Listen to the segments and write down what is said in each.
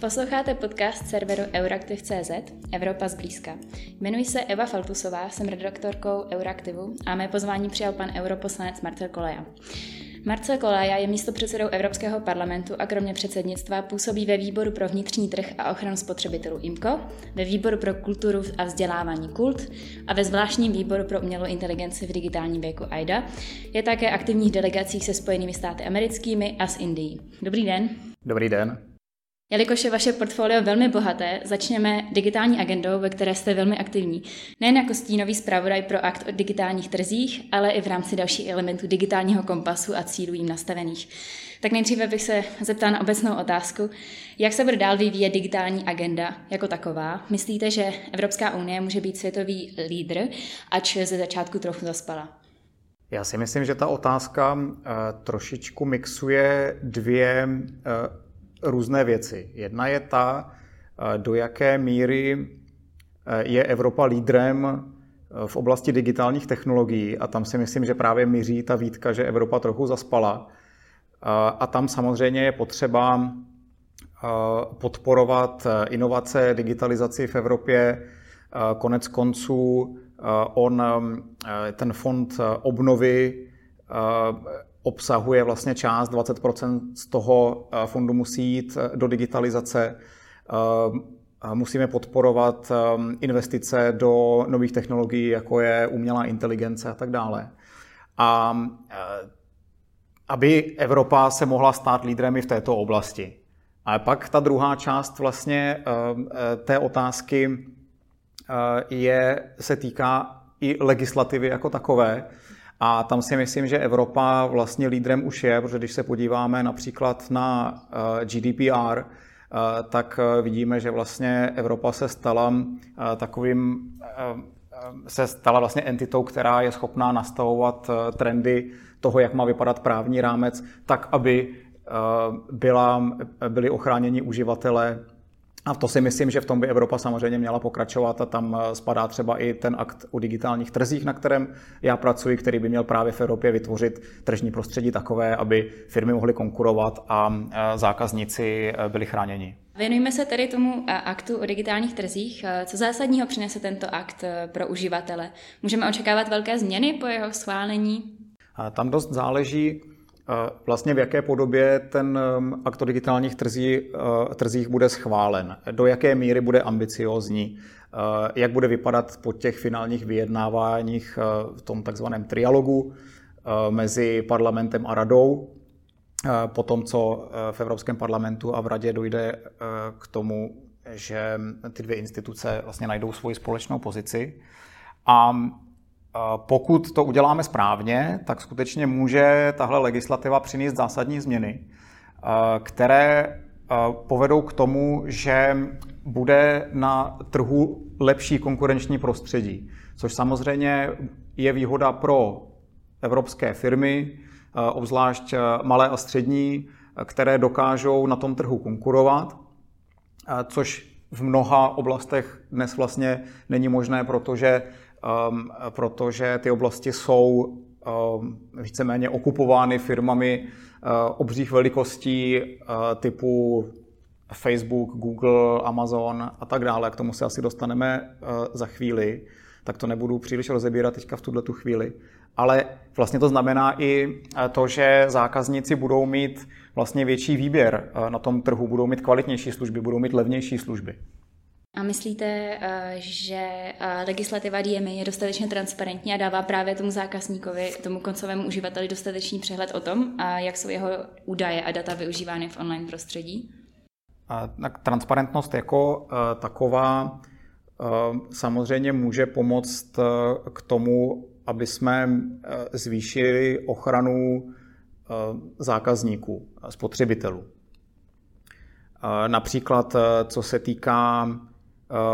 Posloucháte podcast serveru Euraktiv.cz Evropa zblízka. Jmenuji se Eva Faltusová, jsem redaktorkou Euraktivu a mé pozvání přijal pan europoslanec Marcel Koleja. Marcel Koleja je místo předsedou Evropského parlamentu a kromě předsednictva působí ve výboru pro vnitřní trh a ochranu spotřebitelů IMCO, ve výboru pro kulturu a vzdělávání KULT a ve zvláštním výboru pro umělou inteligenci v digitálním věku AIDA. Je také aktivní v delegacích se Spojenými státy americkými a s Indií. Dobrý den. Dobrý den. Jelikož je vaše portfolio velmi bohaté, začněme digitální agendou, ve které jste velmi aktivní. Nejen jako stínový zpravodaj pro akt o digitálních trzích, ale i v rámci dalších elementů digitálního kompasu a cílů jim nastavených. Tak nejdříve bych se zeptal na obecnou otázku, jak se bude dál vyvíjet digitální agenda jako taková? Myslíte, že Evropská unie může být světový lídr, ač ze začátku trochu zaspala? Já si myslím, že ta otázka uh, trošičku mixuje dvě uh, různé věci. Jedna je ta, eh, do jaké míry eh, je Evropa lídrem eh, v oblasti digitálních technologií a tam si myslím, že právě míří ta výtka, že Evropa trochu zaspala. A tam samozřejmě je potřeba podporovat inovace, digitalizaci v Evropě. Konec konců on, ten fond obnovy obsahuje vlastně část, 20% z toho eh, fondu musí jít eh, do digitalizace. Eh, musíme podporovat investice do nových technologií, jako je umělá inteligence a tak dále. A aby Evropa se mohla stát lídrem i v této oblasti. A pak ta druhá část vlastně té otázky je, se týká i legislativy jako takové. A tam si myslím, že Evropa vlastně lídrem už je, protože když se podíváme například na eh, GDPR, eh, tak eh, vidíme, že vlastně Evropa se stala takovým se stala vlastně entitou, která je schopná nastavovat trendy toho, jak má vypadat právní rámec, tak, aby byla, byli ochráněni uživatelé a to si myslím, že v tom by Evropa samozřejmě měla pokračovat a tam eh, spadá třeba i ten akt o digitálních trzích, na kterém já pracuji, který by měl právě v Evropě vytvořit tržní prostředí takové, aby firmy mohly konkurovat a eh, zákazníci eh, byli chráněni. Věnujeme se tedy tomu aktu o digitálních trzích. Co zásadního přinese tento akt pro uživatele? Můžeme očekávat velké změny po jeho schválení? Tam dost záleží vlastně v jaké podobě ten um, akt o digitálních trzí, uh, trzích bude schválen, do jaké míry bude ambiciozní, uh, jak bude vypadat po těch finálních vyjednáváních uh, v tom takzvaném trialogu mezi parlamentem a radou, po tom, co v Evropském parlamentu a v radě dojde k tomu, že ty dvě instituce vlastně najdou svoji společnou pozici. A pokud to uděláme správně, tak skutečně může tahle legislativa přinést zásadní změny, které povedou k tomu, že bude na trhu lepší konkurenční prostředí, což samozřejmě je výhoda pro evropské firmy, obzvlášť malé a střední, které dokážou na tom trhu konkurovat, což v mnoha oblastech dnes vlastně není možné, protože um, protože ty oblasti jsou um, víceméně okupovány firmami uh, obřích velikostí uh, typu Facebook, Google, Amazon a tak dále. K tomu se asi dostaneme uh, za chvíli, tak to nebudu příliš rozebírat teďka v tuhle tu chvíli. Ale vlastně to znamená i uh, to, že zákazníci budou mít vlastně větší výběr uh, na tom trhu, budou mít kvalitnější služby, budou mít levnější služby. A myslíte, eh, že eh, legislativa DMA je dostatečně transparentní a dává právě tomu zákazníkovi, tomu koncovému uživateli dostatečný přehled o tom, jak jsou jeho údaje a data využívány v online prostředí? Tak transparentnost jako eh, taková samozřejmě může pomoct k tomu, aby jsme zvýšili ochranu zákazníků, spotřebitelů. Například co se týká Eh,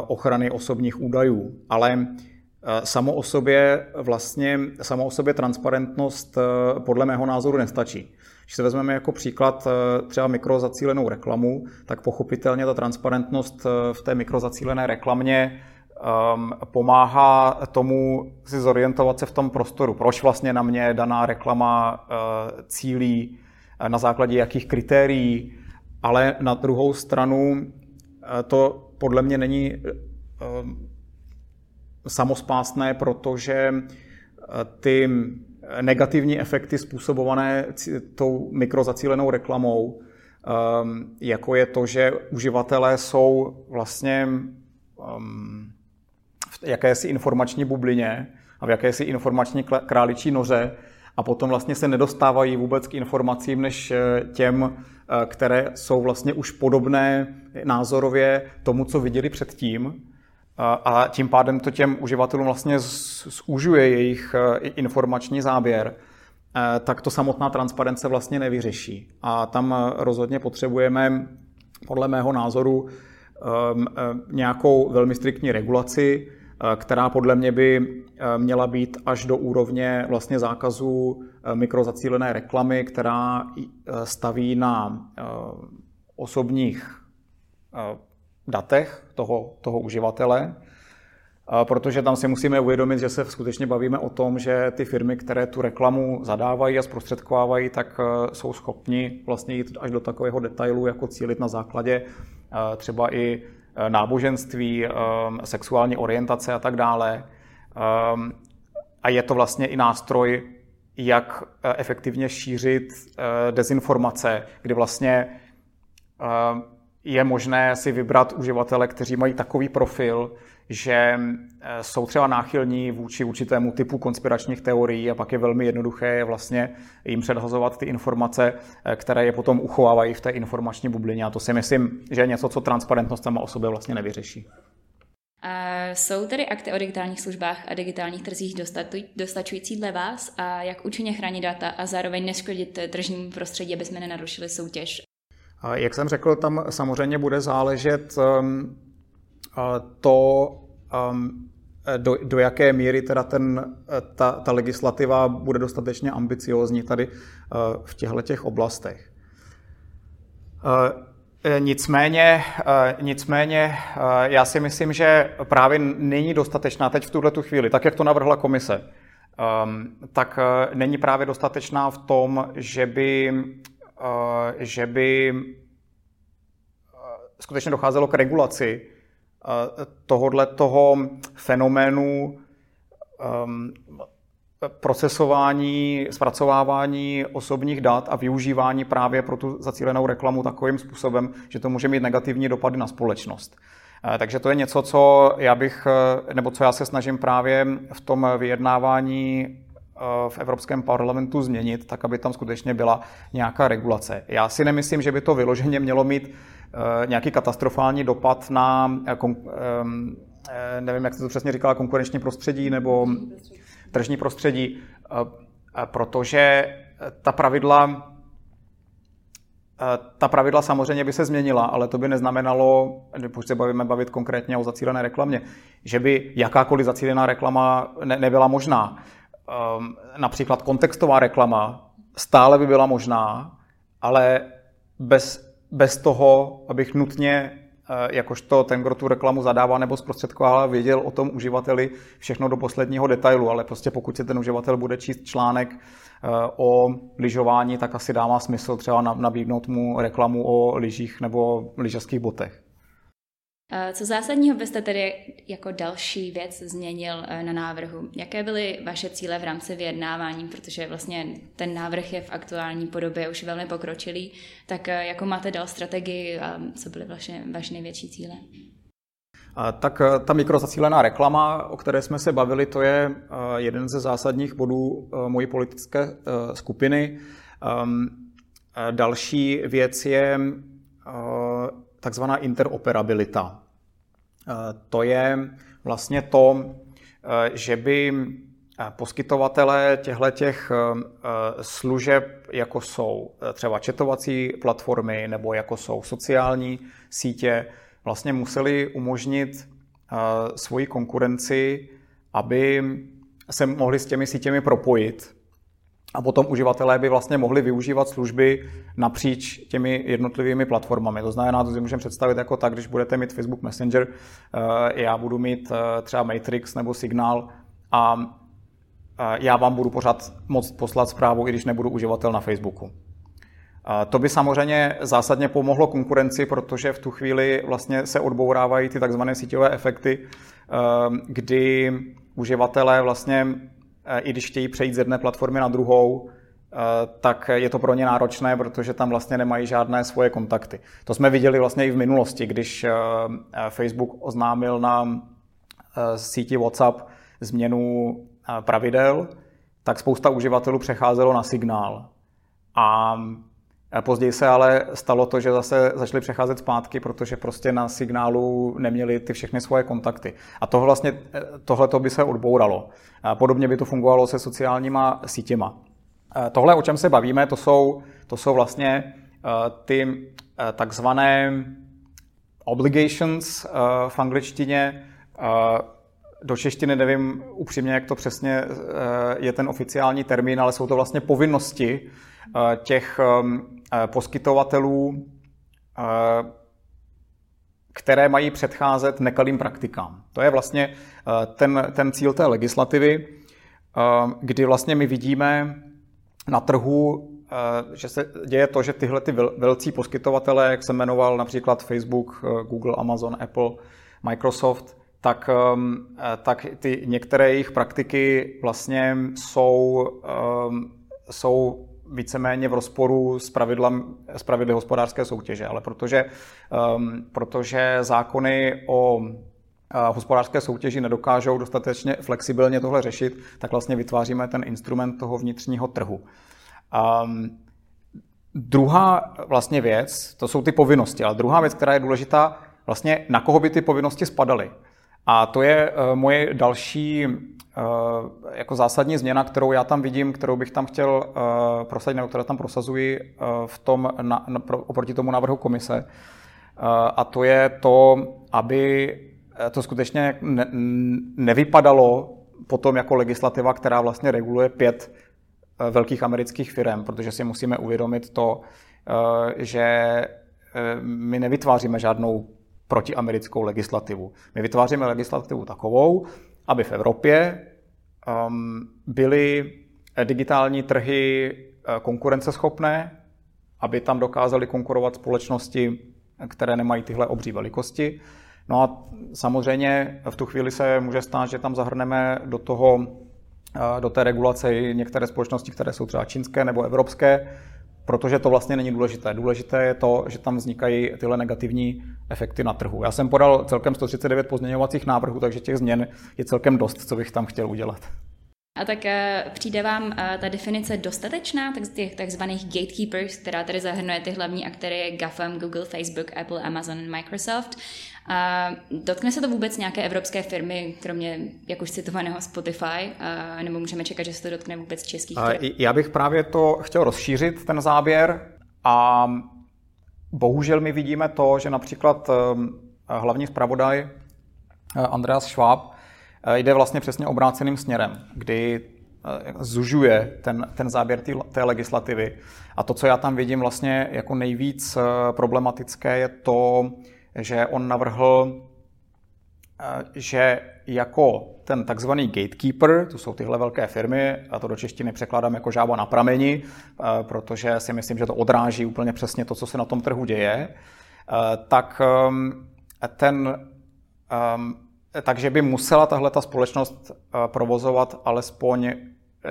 ochrany osobních údajů, ale eh, samo o sobě vlastně, samo o sobě transparentnost eh, podle mého názoru nestačí. Když se vezmeme jako příklad třeba mikrozacílenou reklamu, tak pochopitelně ta transparentnost v té mikrozacílené reklamě um, pomáhá tomu si zorientovat se v tom prostoru. Proč vlastně na mě daná reklama cílí, na základě jakých kritérií, ale na druhou stranu to podle mě není samospásné, protože ty negativní efekty způsobované tou mikrozacílenou reklamou, jako je to, že uživatelé jsou vlastně v jakési informační bublině a v jakési informační králičí noře a potom vlastně se nedostávají vůbec k informacím než eh, těm, eh, které jsou vlastně už podobné názorově tomu, co viděli předtím. A tím pádem to těm uživatelům vlastně zúžuje jejich eh, informační záběr, tak to samotná transparence vlastně nevyřeší. A tam rozhodně potřebujeme, podle mého názoru, ehm, nějakou velmi striktní regulaci, Eh, která podle mě by eh, měla být až do úrovně vlastně zákazu eh, mikrozacílené reklamy, která staví na osobních datech toho, toho uživatele, protože tam si musíme uvědomit, že se skutečně bavíme o tom, že ty firmy, které tu reklamu zadávají a zprostředkovávají, tak jsou schopni vlastně jít až do takového detailu, jako cílit na základě třeba i náboženství, sexuální orientace a tak dále. A je to vlastně i nástroj, jak efektivně šířit dezinformace, kdy vlastně je možné si vybrat uživatele, kteří mají takový profil, že eh, jsou třeba náchylní vůči určitému typu konspiračních teorií a pak je velmi jednoduché vlastně jim předhazovat ty informace, eh, které je potom uchovávají v té informační bublině. A to si myslím, že je něco, co transparentnost sama o sobě vlastně nevyřeší. Jsou tedy akty o digitálních službách a digitálních trzích dostačující dle vás a jak účinně chránit data a zároveň neškodit tržnímu prostředí, aby jsme nenarušili soutěž? Jak jsem řekl, tam samozřejmě bude záležet ehm, to, um, do, do jaké míry teda ten, ta, ta legislativa bude dostatečně ambiciózní tady uh, v těchto těch oblastech. Uh, nicméně, uh, nicméně já si myslím, že právě není dostatečná teď v tuhle tu chvíli, tak jak to navrhla komise, um, tak není právě dostatečná v tom, že by, že by skutečně docházelo k regulaci tohohle toho fenoménu um, procesování, zpracovávání osobních dat a využívání právě pro tu zacílenou reklamu takovým způsobem, že to může mít negativní dopady na společnost. Eh, takže to je něco, co já bych, eh, nebo co já se snažím právě v tom vyjednávání eh, v Evropském parlamentu změnit, tak aby tam skutečně byla nějaká regulace. Já si nemyslím, že by to vyloženě mělo mít nějaký katastrofální dopad na, nevím, jak se to přesně říkala, konkurenční prostředí nebo tržní prostředí, protože ta pravidla ta pravidla samozřejmě by se změnila, ale to by neznamenalo, když se bavíme bavit konkrétně o zacílené reklamě, že by jakákoliv zacílená reklama ne, nebyla možná. Například kontextová reklama stále by byla možná, ale bez bez toho, abych nutně eh, jakožto ten, kdo tu reklamu zadává nebo zprostředkoval, věděl o tom uživateli všechno do posledního detailu, ale prostě pokud si ten uživatel bude číst článek eh, o lyžování, tak asi dává smysl třeba nabídnout mu reklamu o lyžích nebo lyžařských botech. Co zásadního byste tedy jako další věc změnil eh, na návrhu? Jaké byly vaše cíle v rámci vyjednávání, protože vlastně ten návrh je v aktuální podobě už velmi pokročilý, tak eh, jako máte dal strategii a co byly vaše, vaše největší cíle? Tak eh, ta mikrozacílená reklama, o které jsme se bavili, to je jeden ze zásadních bodů mojí politické skupiny. Ehm, další věc je takzvaná interoperabilita. Eh, to je vlastně to, eh, že by eh, poskytovatelé těchto těch služeb, jako jsou třeba četovací platformy nebo jako jsou sociální sítě, vlastně museli umožnit svoji konkurenci, aby se mohli s těmi sítěmi propojit a potom uživatelé by vlastně mohli využívat služby napříč těmi jednotlivými platformami. To znamená, to si můžeme představit jako tak, když budete mít Facebook Messenger, eh, já budu mít eh, třeba Matrix nebo Signal a eh, já vám budu pořád moct poslat zprávu, i když nebudu uživatel na Facebooku. To by samozřejmě zásadně pomohlo konkurenci, protože v tu chvíli vlastně se odbourávají ty takzvané síťové efekty, kdy uživatelé vlastně, i když chtějí přejít z jedné platformy na druhou, tak je to pro ně náročné, protože tam vlastně nemají žádné svoje kontakty. To jsme viděli vlastně i v minulosti, když Facebook oznámil na síti WhatsApp změnu pravidel, tak spousta uživatelů přecházelo na signál. A Později se ale stalo to, že zase začali přecházet zpátky, protože prostě na signálu neměli ty všechny svoje kontakty. A tohle vlastně, tohle by se odbouralo. Podobně by to fungovalo se sociálníma sítěma. Tohle, o čem se bavíme, to jsou, to jsou vlastně ty takzvané obligations v angličtině, do češtiny nevím upřímně, jak to přesně eh, je ten oficiální termín, ale jsou to vlastně povinnosti eh, těch eh, poskytovatelů, které mají předcházet nekalým praktikám. To je vlastně ten, ten cíl té legislativy, kdy vlastně my vidíme na trhu, že se děje to, že tyhle ty velcí poskytovatelé, jak se jmenoval například Facebook, Google, Amazon, Apple, Microsoft, tak, eh, tak ty některé jejich praktiky vlastně jsou, jsou víceméně v rozporu s, pravidlem, s pravidly hospodářské soutěže, ale protože, um, protože zákony o eh, hospodářské soutěži nedokážou dostatečně flexibilně tohle řešit, tak vlastně vytváříme ten instrument toho vnitřního trhu. Um, druhá vlastně věc, to jsou ty povinnosti, ale druhá věc, která je důležitá, vlastně na koho by ty povinnosti spadaly. A to je eh, moje další eh, jako zásadní změna, kterou já tam vidím, kterou bych tam chtěl eh, prosadit, nebo které tam prosazuji v tom, na, na, oproti tomu návrhu komise. A to je to, aby to skutečně ne, nevypadalo potom jako legislativa, která vlastně reguluje pět velkých amerických firm, protože si musíme uvědomit to, že my nevytváříme žádnou protiamerickou legislativu. My vytváříme legislativu takovou, aby v Evropě um, byly digitální trhy uh, konkurenceschopné, aby tam dokázaly konkurovat společnosti, které nemají tyhle obří velikosti. No a samozřejmě v tu chvíli se může stát, že tam zahrneme do toho, uh, do té regulace i některé společnosti, které jsou třeba čínské nebo evropské, protože to vlastně není důležité. Důležité je to, že tam vznikají tyhle negativní efekty na trhu. Já jsem podal celkem 139 pozměňovacích návrhů, takže těch změn je celkem dost, co bych tam chtěl udělat. A tak uh, přijde vám uh, ta definice dostatečná, tak z těch takzvaných gatekeepers, která tady zahrnuje ty hlavní aktéry GAFAM, Google, Facebook, Apple, Amazon a Microsoft. A dotkne se to vůbec nějaké evropské firmy, kromě jak už citovaného Spotify, a, nebo můžeme čekat, že se to dotkne vůbec českých firm? Já bych právě to chtěl rozšířit, ten záběr. A bohužel my vidíme to, že například ehm, hlavní zpravodaj eh, Andreas Schwab eh, jde vlastně přesně obráceným směrem, kdy eh, zužuje ten, ten záběr tý, té legislativy. A to, co já tam vidím vlastně jako nejvíc problematické, je to, že on navrhl, eh, že jako ten takzvaný gatekeeper, to jsou tyhle velké firmy, a to do češtiny překládám jako žába na prameni, eh, protože si myslím, že to odráží úplně přesně to, co se na tom trhu děje, eh, tak ehm, ten, ehm, takže by musela tahle ta společnost provozovat alespoň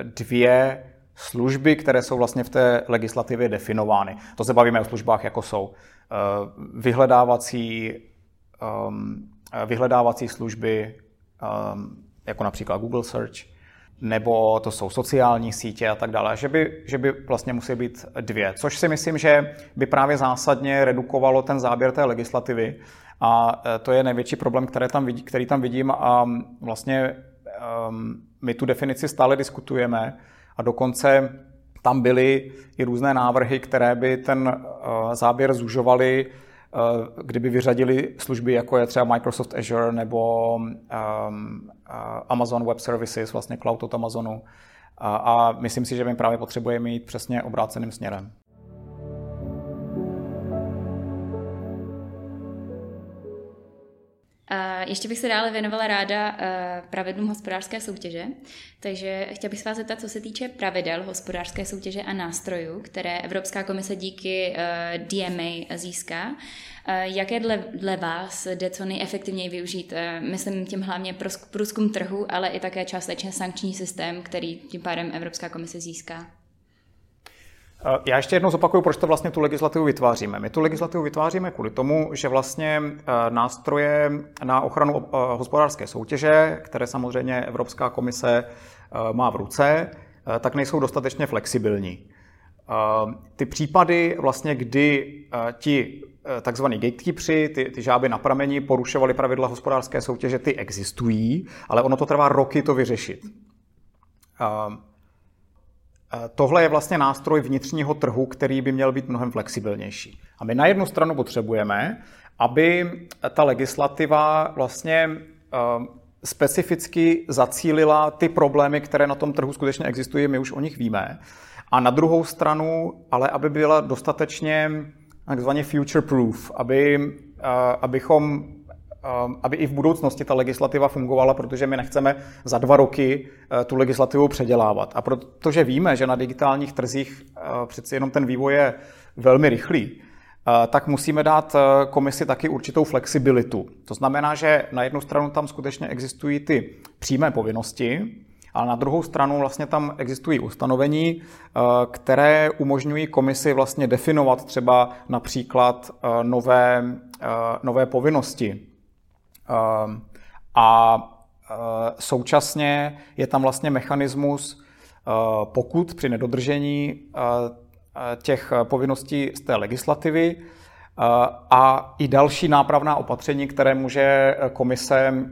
dvě služby, které jsou vlastně v té legislativě definovány. To se bavíme o službách, jako jsou eh, vyhledávací, ehm, vyhledávací služby, ehm, jako například Google Search, nebo to jsou sociální sítě a tak dále, že by, že by vlastně musí být dvě. Což si myslím, že by právě zásadně redukovalo ten záběr té legislativy a eh, to je největší problém, který tam, vidí, který tam vidím a vlastně um, my tu definici stále diskutujeme, a dokonce tam byly i různé návrhy, které by ten eh, záběr zužovaly, eh, kdyby vyřadili služby, jako je třeba Microsoft Azure nebo um, Amazon Web Services, vlastně cloud od Amazonu. A, a myslím si, že my právě potřebujeme jít přesně obráceným směrem. Ještě bych se dále věnovala ráda eh, pravidlům hospodářské soutěže, takže chtěla bych se vás zeptat, co se týče pravidel hospodářské soutěže a nástrojů, které Evropská komise díky eh, DMA získá. Eh, jaké dle, dle vás jde co nejefektivněji využít? Myslím tím hlavně průzkum trhu, ale i také částečně sankční systém, který tím pádem Evropská komise získá. Eh, já ještě jednou zopakuju, proč to vlastně tu legislativu vytváříme. My tu legislativu vytváříme kvůli tomu, že vlastně eh, nástroje na ochranu eh, hospodářské soutěže, které samozřejmě Evropská komise má v ruce, tak nejsou dostatečně flexibilní. Ty případy, vlastně, kdy ti takzvaní gatekeepři, ty, ty žáby na pramení porušovali pravidla hospodářské soutěže, ty existují, ale ono to trvá roky to vyřešit. Tohle je vlastně nástroj vnitřního trhu, který by měl být mnohem flexibilnější. A my na jednu stranu potřebujeme, aby ta legislativa vlastně eh, specificky zacílila ty problémy, které na tom trhu skutečně existují, my už o nich víme. A na druhou stranu, ale aby byla dostatečně takzvaně future proof, aby, eh, abychom aby i v budoucnosti ta legislativa fungovala, protože my nechceme za dva roky uh, tu legislativu předělávat. A protože víme, že na digitálních trzích uh, přeci jenom ten vývoj je velmi rychlý, uh, tak musíme dát komisi taky určitou flexibilitu. To znamená, že na jednu stranu tam skutečně existují ty přímé povinnosti, ale na druhou stranu vlastně tam existují ustanovení, které umožňují komisi vlastně definovat třeba například nové, nové povinnosti Ehm, a eh, současně je tam vlastně mechanismus eh, pokud při nedodržení eh, těch povinností z té legislativy a i další nápravná opatření, které může komise,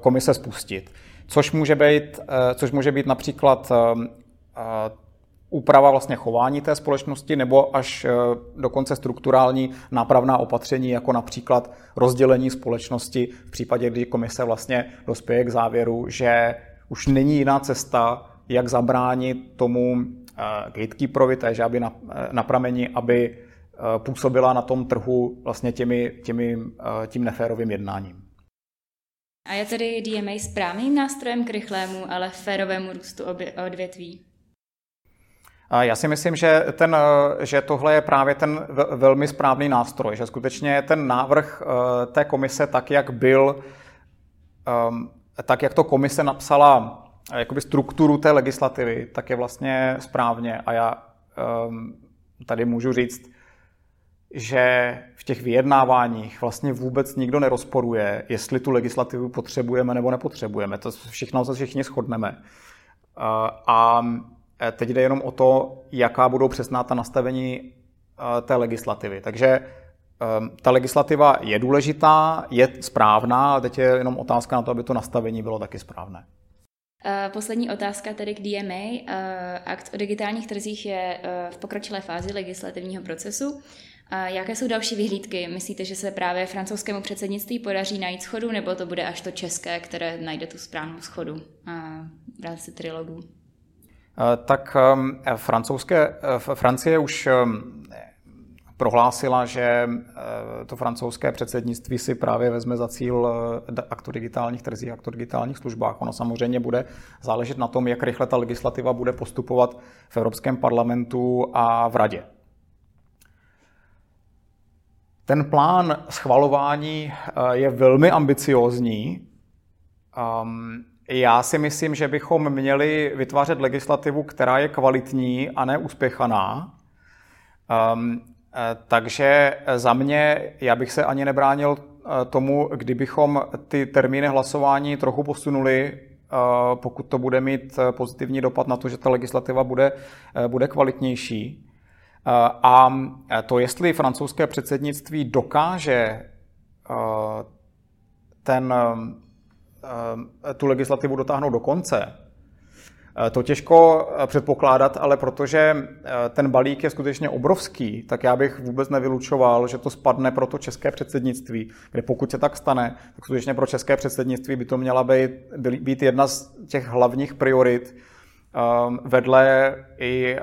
komise spustit. Což může být, což může být například úprava vlastně chování té společnosti nebo až eh, dokonce strukturální nápravná opatření, jako například rozdělení společnosti v případě, kdy komise vlastně dospěje k závěru, že už není jiná cesta, jak zabránit tomu eh, gatekeeperovi té žáby na, eh, na prameni, aby působila na tom trhu vlastně těmi, těmi, tím neférovým jednáním. A je tedy DMA správným nástrojem k rychlému, ale férovému růstu odvětví? Já si myslím, že, ten, že tohle je právě ten velmi správný nástroj, že skutečně ten návrh eh, té komise, tak jak byl, ehm, tak jak to komise napsala eh, jakoby strukturu té legislativy, tak je vlastně správně. A já ehm, tady můžu říct, že v těch vyjednáváních vlastně vůbec nikdo nerozporuje, jestli tu legislativu potřebujeme nebo nepotřebujeme. To všechno se všichni shodneme. Eh, a Eh, teď jde jenom o to, jaká budou přesná ta nastavení eh, té legislativy. Takže ehm, ta legislativa je důležitá, je správná, a teď je jenom otázka na to, aby to nastavení bylo taky správné. Eh, poslední otázka tedy k DMA. Akt o digitálních trzích je v pokročilé fázi legislativního procesu. Jaké jsou další vyhlídky? Myslíte, že se právě francouzskému předsednictví podaří najít schodu, nebo to bude až to české, které najde tu správnou schodu v rámci trilogu? Eh, tak ehm, francouzské, eh, Francie už ehm, prohlásila, že eh, to francouzské předsednictví si právě vezme za cíl aktu digitálních trzí, aktu digitálních službách. Ono samozřejmě bude záležet na tom, jak rychle ta legislativa bude postupovat v Evropském parlamentu a v Radě. Ten plán schvalování je velmi ambiciózní. Ehm, já si myslím, že bychom měli vytvářet legislativu, která je kvalitní a ne uspěchaná. Um, takže za mě, já bych se ani nebránil eh, tomu, kdybychom ty termíny hlasování trochu posunuli, eh, pokud to bude mít pozitivní dopad na to, že ta legislativa bude, bude kvalitnější. A to, jestli francouzské předsednictví dokáže ten tu legislativu dotáhnout do konce. Eh, to těžko eh, předpokládat, ale protože ten balík je skutečně obrovský, tak já bych vůbec nevylučoval, že to spadne pro to české předsednictví, kde pokud se tak stane, tak skutečně pro české předsednictví by to měla být, být jedna z těch hlavních priorit vedle i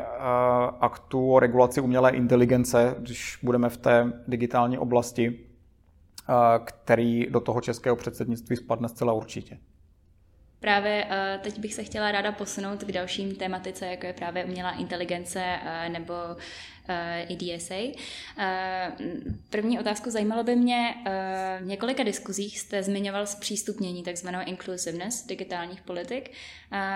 aktu o regulaci umělé inteligence, když budeme v té digitální oblasti který do toho českého předsednictví spadne zcela určitě. Právě uh, teď bych se chtěla ráda posunout k dalším tématice, jako je právě umělá inteligence uh, nebo uh, DSA. Uh, první otázku zajímalo by mě, v několika diskuzích jste zmiňoval zpřístupnění, takzvanou inclusiveness digitálních politik.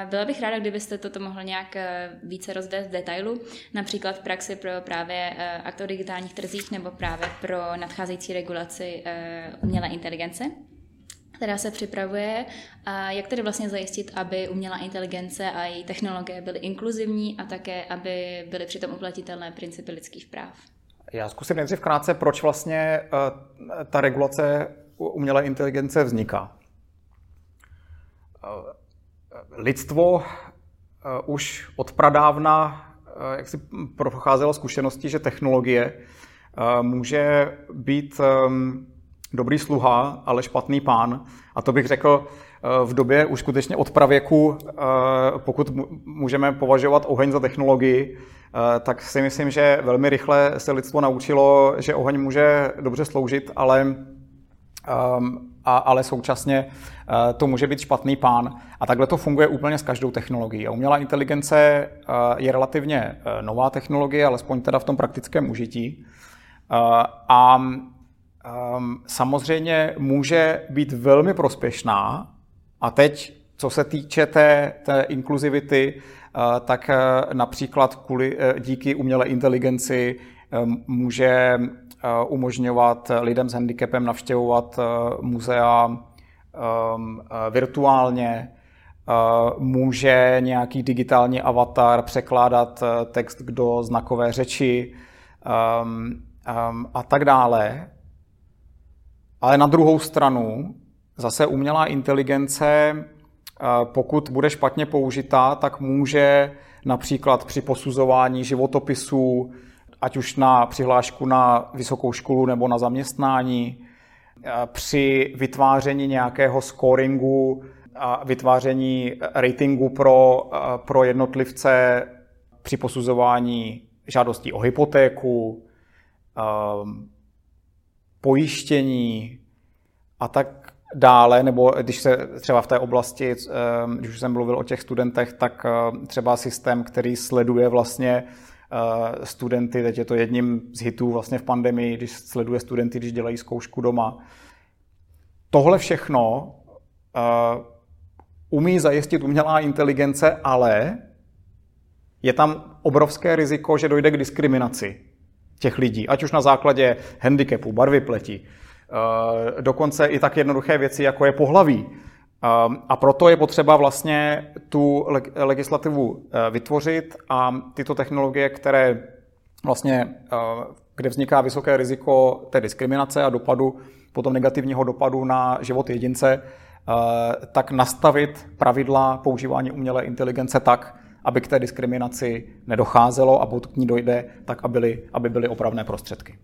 Byla bych ráda, kdybyste toto mohl nějak více rozvést v detailu, například v praxi pro právě akt o digitálních trzích nebo právě pro nadcházející regulaci umělé inteligence která se připravuje a jak tedy vlastně zajistit, aby umělá inteligence a její technologie byly inkluzivní a také, aby byly přitom uplatitelné principy lidských práv. Já zkusím nejdřív krátce, proč vlastně uh, ta regulace umělé inteligence vzniká. Uh, lidstvo uh, už od pradávna jak si procházelo zkušenosti, že technologie může být dobrý sluha, ale špatný pán. A to bych řekl eh, v době už skutečně od pravěku, eh, pokud můžeme považovat oheň za technologii, eh, tak si myslím, že velmi rychle se lidstvo naučilo, že oheň může dobře sloužit, ale, ehm, a, ale současně to může být špatný pán. A takhle to funguje úplně s každou technologií. A umělá inteligence je relativně nová technologie, alespoň teda v tom praktickém užití. A um, samozřejmě může být velmi prospěšná. A teď, co se týče té, té inkluzivity, uh, tak uh, například kvůli, uh, díky umělé inteligenci um, může umožňovat lidem s handicapem navštěvovat muzea um, virtuálně, může nějaký digitální avatar překládat text do znakové řeči um, um, a tak dále. Ale na druhou stranu zase umělá inteligence, eh, pokud bude špatně použitá, tak může například při posuzování životopisů, ať už na přihlášku na vysokou školu nebo na zaměstnání, eh, při vytváření nějakého scoringu a vytváření ratingu pro, eh, pro jednotlivce při posuzování žádostí o hypotéku, pojištění a tak dále, nebo když se třeba v té oblasti, eh, když už jsem mluvil o těch studentech, tak eh, třeba systém, který sleduje vlastně eh, studenty, teď je to jedním z hitů vlastně v pandemii, když sleduje studenty, když dělají zkoušku doma. Tohle všechno umí zajistit umělá inteligence, ale je tam obrovské riziko, že dojde k diskriminaci těch lidí, ať už na základě handicapu, barvy pleti, eh, dokonce i tak jednoduché věci, jako je pohlaví. Eh, a proto je potřeba vlastně tu legislativu eh, vytvořit a tyto technologie, které vlastně, kde vzniká vysoké riziko té diskriminace a dopadu, potom negativního dopadu na život jedince, tak nastavit pravidla používání umělé inteligence tak, aby k té diskriminaci nedocházelo a pokud k ní dojde, tak aby byly, aby byly opravné prostředky.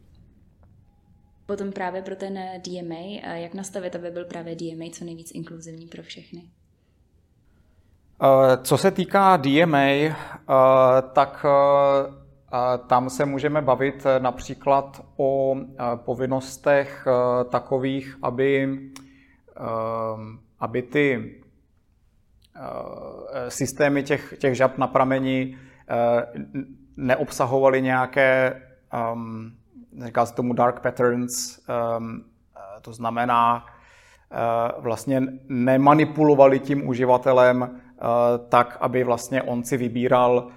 Potom právě pro ten DMA, jak nastavit, aby byl právě DMA co nejvíc inkluzivní pro všechny? Eh, co se týká DMA, eh, tak eh, tam se můžeme bavit například o povinnostech takových, aby, aby ty systémy těch, těch žab na pramení eh, neobsahovaly nějaké, um, říká se tomu dark patterns, um, to znamená, vlastně nemanipulovali tím uživatelem tak, aby vlastně on si vybíral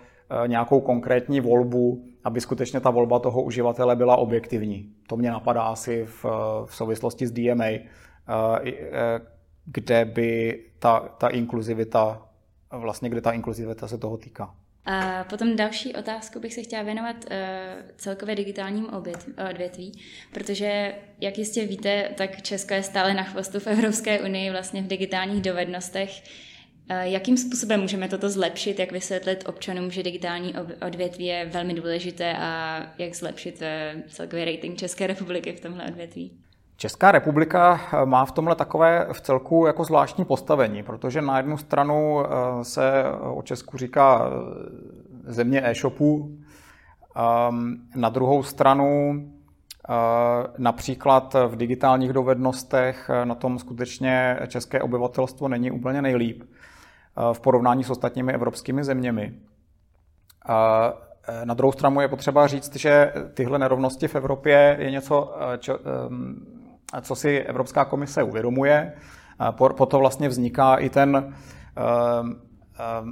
nějakou konkrétní volbu, aby skutečně ta volba toho uživatele byla objektivní. To mě napadá asi v, v souvislosti s DMA, kde by ta, ta inkluzivita, vlastně kde ta inkluzivita se toho týká. A potom další otázku bych se chtěla věnovat uh, celkově digitálním odvětví, protože, jak jistě víte, tak Česko je stále na chvostu v Evropské unii vlastně v digitálních dovednostech. Uh, jakým způsobem můžeme toto zlepšit, jak vysvětlit občanům, že digitální odvětví je velmi důležité a jak zlepšit uh, celkový rating České republiky v tomhle odvětví? Česká republika eh, má v tomhle takové v celku jako zvláštní postavení, protože na jednu stranu eh, se o Česku říká eh, země e-shopů, ehm, na druhou stranu Například v digitálních dovednostech na tom skutečně české obyvatelstvo není úplně nejlíp v porovnání s ostatními evropskými zeměmi. Na druhou stranu je potřeba říct, že tyhle nerovnosti v Evropě je něco, co si Evropská komise uvědomuje. Proto vlastně vzniká i ten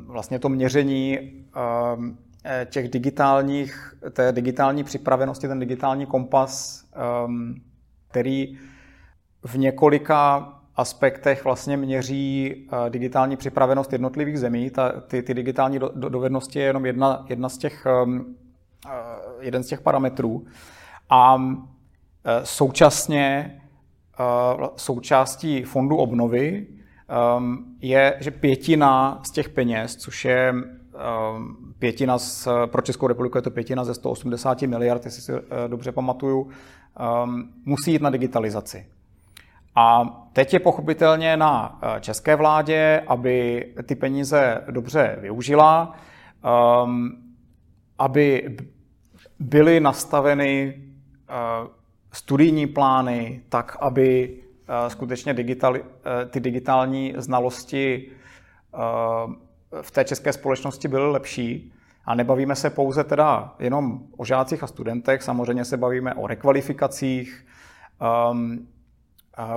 vlastně to měření Eh, těch digitálních, té digitální připravenosti, ten digitální kompas, ehm, který v několika aspektech vlastně měří eh, digitální připravenost jednotlivých zemí. Ta, ty, ty digitální do, do, dovednosti je jenom jedna, jedna z těch, um, jeden z těch parametrů. A současně součástí fondu obnovy um, je, že pětina z těch peněz, což je um, pětina z, pro Českou republiku je to pětina ze 180 miliard, jestli si eh, dobře pamatuju, um, musí jít na digitalizaci. A teď je pochopitelně na eh, české vládě, aby ty peníze dobře využila, aby byly nastaveny uh, studijní plány tak, aby uh, skutečně digitali, uh, ty digitální znalosti uh, v té české společnosti byly lepší. A nebavíme se pouze teda jenom o žácích a studentech, samozřejmě se bavíme o rekvalifikacích um,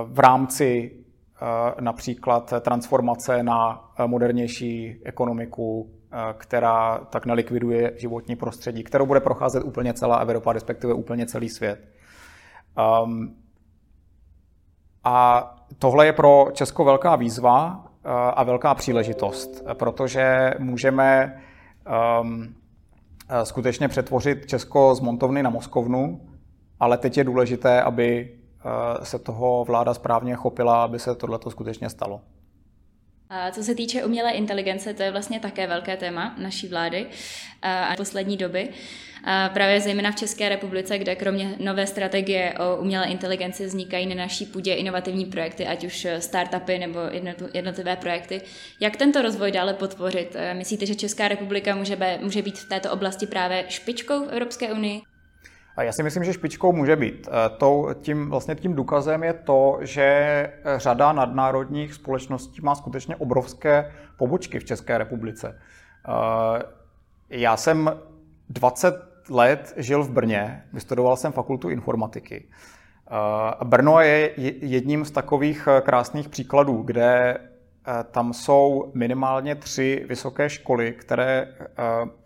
v rámci například transformace na modernější ekonomiku, která tak nelikviduje životní prostředí, kterou bude procházet úplně celá Evropa, respektive úplně celý svět. Um, a tohle je pro Česko velká výzva, a velká příležitost, protože můžeme um, skutečně přetvořit Česko z montovny na moskovnu, ale teď je důležité, aby uh, se toho vláda správně chopila, aby se tohle skutečně stalo. A co se týče umělé inteligence, to je vlastně také velké téma naší vlády a poslední doby. A právě zejména v České republice, kde kromě nové strategie o umělé inteligenci vznikají na naší půdě inovativní projekty, ať už startupy nebo jednotlivé projekty. Jak tento rozvoj dále podpořit? Myslíte, že Česká republika může, může být v této oblasti právě špičkou v Evropské unii? Já si myslím, že špičkou může být. E, tím, vlastně tím důkazem je to, že řada nadnárodních společností má skutečně obrovské pobočky v České republice. E, já jsem 20 let žil v Brně, vystudoval jsem fakultu informatiky. Brno je jedním z takových krásných příkladů, kde tam jsou minimálně tři vysoké školy, které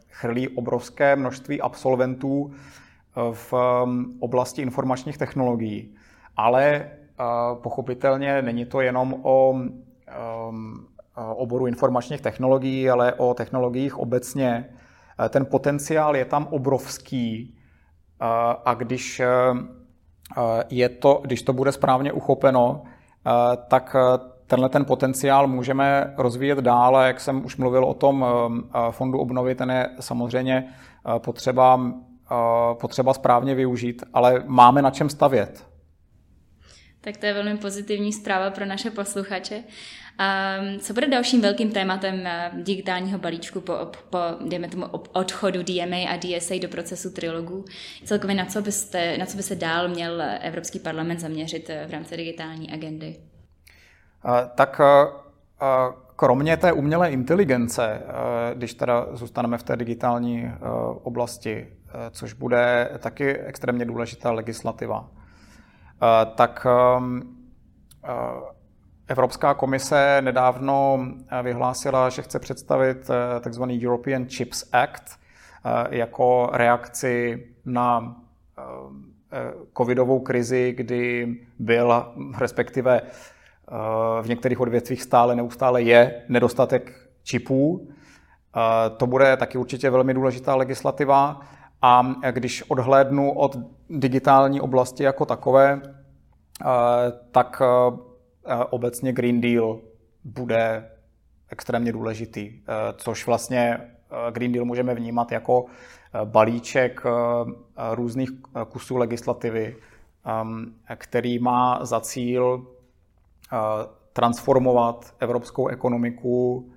chrlí obrovské množství absolventů v um, oblasti informačních technologií. Ale uh, pochopitelně není to jenom o um, oboru informačních technologií, ale o technologiích obecně. Uh, ten potenciál je tam obrovský uh, a když, je to, když to bude správně uchopeno, tak tenhle ten potenciál můžeme rozvíjet dále. Jak jsem už mluvil o tom um, fondu obnovy, ten je samozřejmě potřeba potřeba správně využít, ale máme na čem stavět. Tak to je velmi pozitivní zpráva pro naše posluchače. A co bude dalším velkým tématem eh, digitálního balíčku po, po dejme tomu, odchodu DMA a DSA do procesu trilogů? Celkově na co, byste, na co by se dál měl Evropský parlament zaměřit eh, v rámci digitální agendy? Tak kromě té umělé inteligence, když teda zůstaneme v té digitální oblasti, což bude taky extrémně důležitá legislativa. Eh, tak ehm, eh, Evropská komise nedávno vyhlásila, že chce představit tzv. European Chips Act jako reakci na covidovou krizi, kdy byl, respektive v některých odvětvích stále neustále je nedostatek čipů. To bude taky určitě velmi důležitá legislativa. A když odhlédnu od digitální oblasti jako takové, eh, tak eh, obecně Green Deal bude extrémně důležitý, eh, což vlastně Green Deal můžeme vnímat jako balíček různých kusů legislativy, který má za cíl transformovat evropskou ekonomiku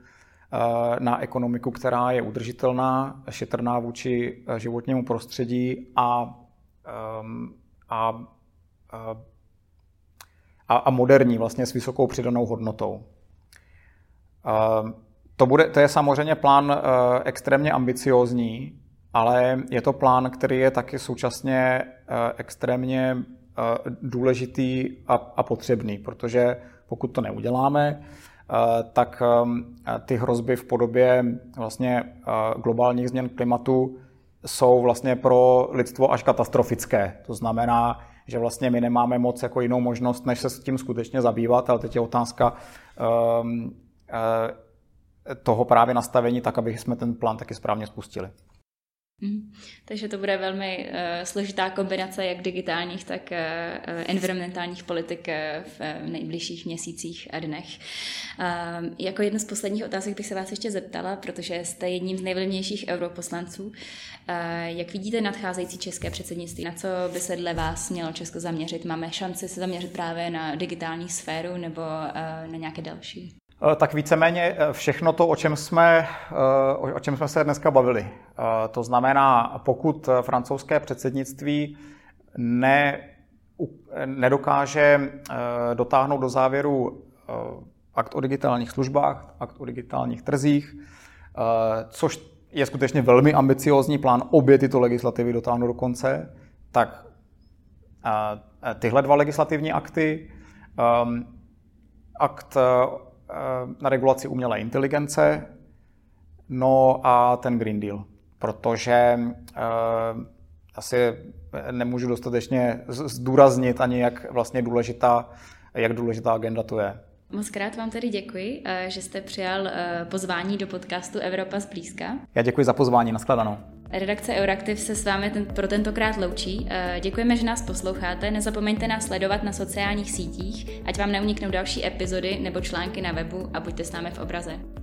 na ekonomiku, která je udržitelná, šetrná vůči eh, životnímu prostředí a, ehm, a, a, a moderní, vlastně s vysokou přidanou hodnotou. To, bude, to je samozřejmě plán extrémně ambiciózní, ale je to plán, který je taky současně extrémně důležitý a, a potřebný, protože pokud to neuděláme, tak ty hrozby v podobě vlastně globálních změn klimatu jsou vlastně pro lidstvo až katastrofické. To znamená, že vlastně my nemáme moc jako jinou možnost, než se s tím skutečně zabývat, ale teď je otázka uh, toho právě nastavení tak, aby jsme ten plán taky správně spustili. Mm. Takže to bude velmi uh, složitá kombinace jak digitálních, tak uh, environmentálních politik uh, v nejbližších měsících a dnech. Uh, jako jednu z posledních otázek bych se vás ještě zeptala, protože jste jedním z nejvlivnějších europoslanců. Uh, jak vidíte nadcházející české předsednictví? Na co by se dle vás mělo Česko zaměřit? Máme šanci se zaměřit právě na digitální sféru nebo uh, na nějaké další? Eh, tak víceméně eh, všechno to, o čem jsme, eh, o čem jsme se dneska bavili. To znamená, pokud francouzské předsednictví ne, nedokáže dotáhnout do závěru akt o digitálních službách, akt o digitálních trzích, což je skutečně velmi ambiciózní plán obě tyto legislativy dotáhnout do konce, tak tyhle dva legislativní akty, akt na regulaci umělé inteligence, no a ten Green Deal, protože uh, asi nemůžu dostatečně zdůraznit ani, jak vlastně důležitá, jak důležitá agenda to je. Moc krát vám tedy děkuji, eh, že jste přijal eh, pozvání do podcastu Evropa zblízka. Já děkuji za pozvání, nashledanou. Redakce Euraktiv se s vámi ten, pro tentokrát loučí. Eh, děkujeme, že nás posloucháte. Nezapomeňte nás sledovat na sociálních sítích, ať vám neuniknou další epizody nebo články na webu a buďte s námi v obraze.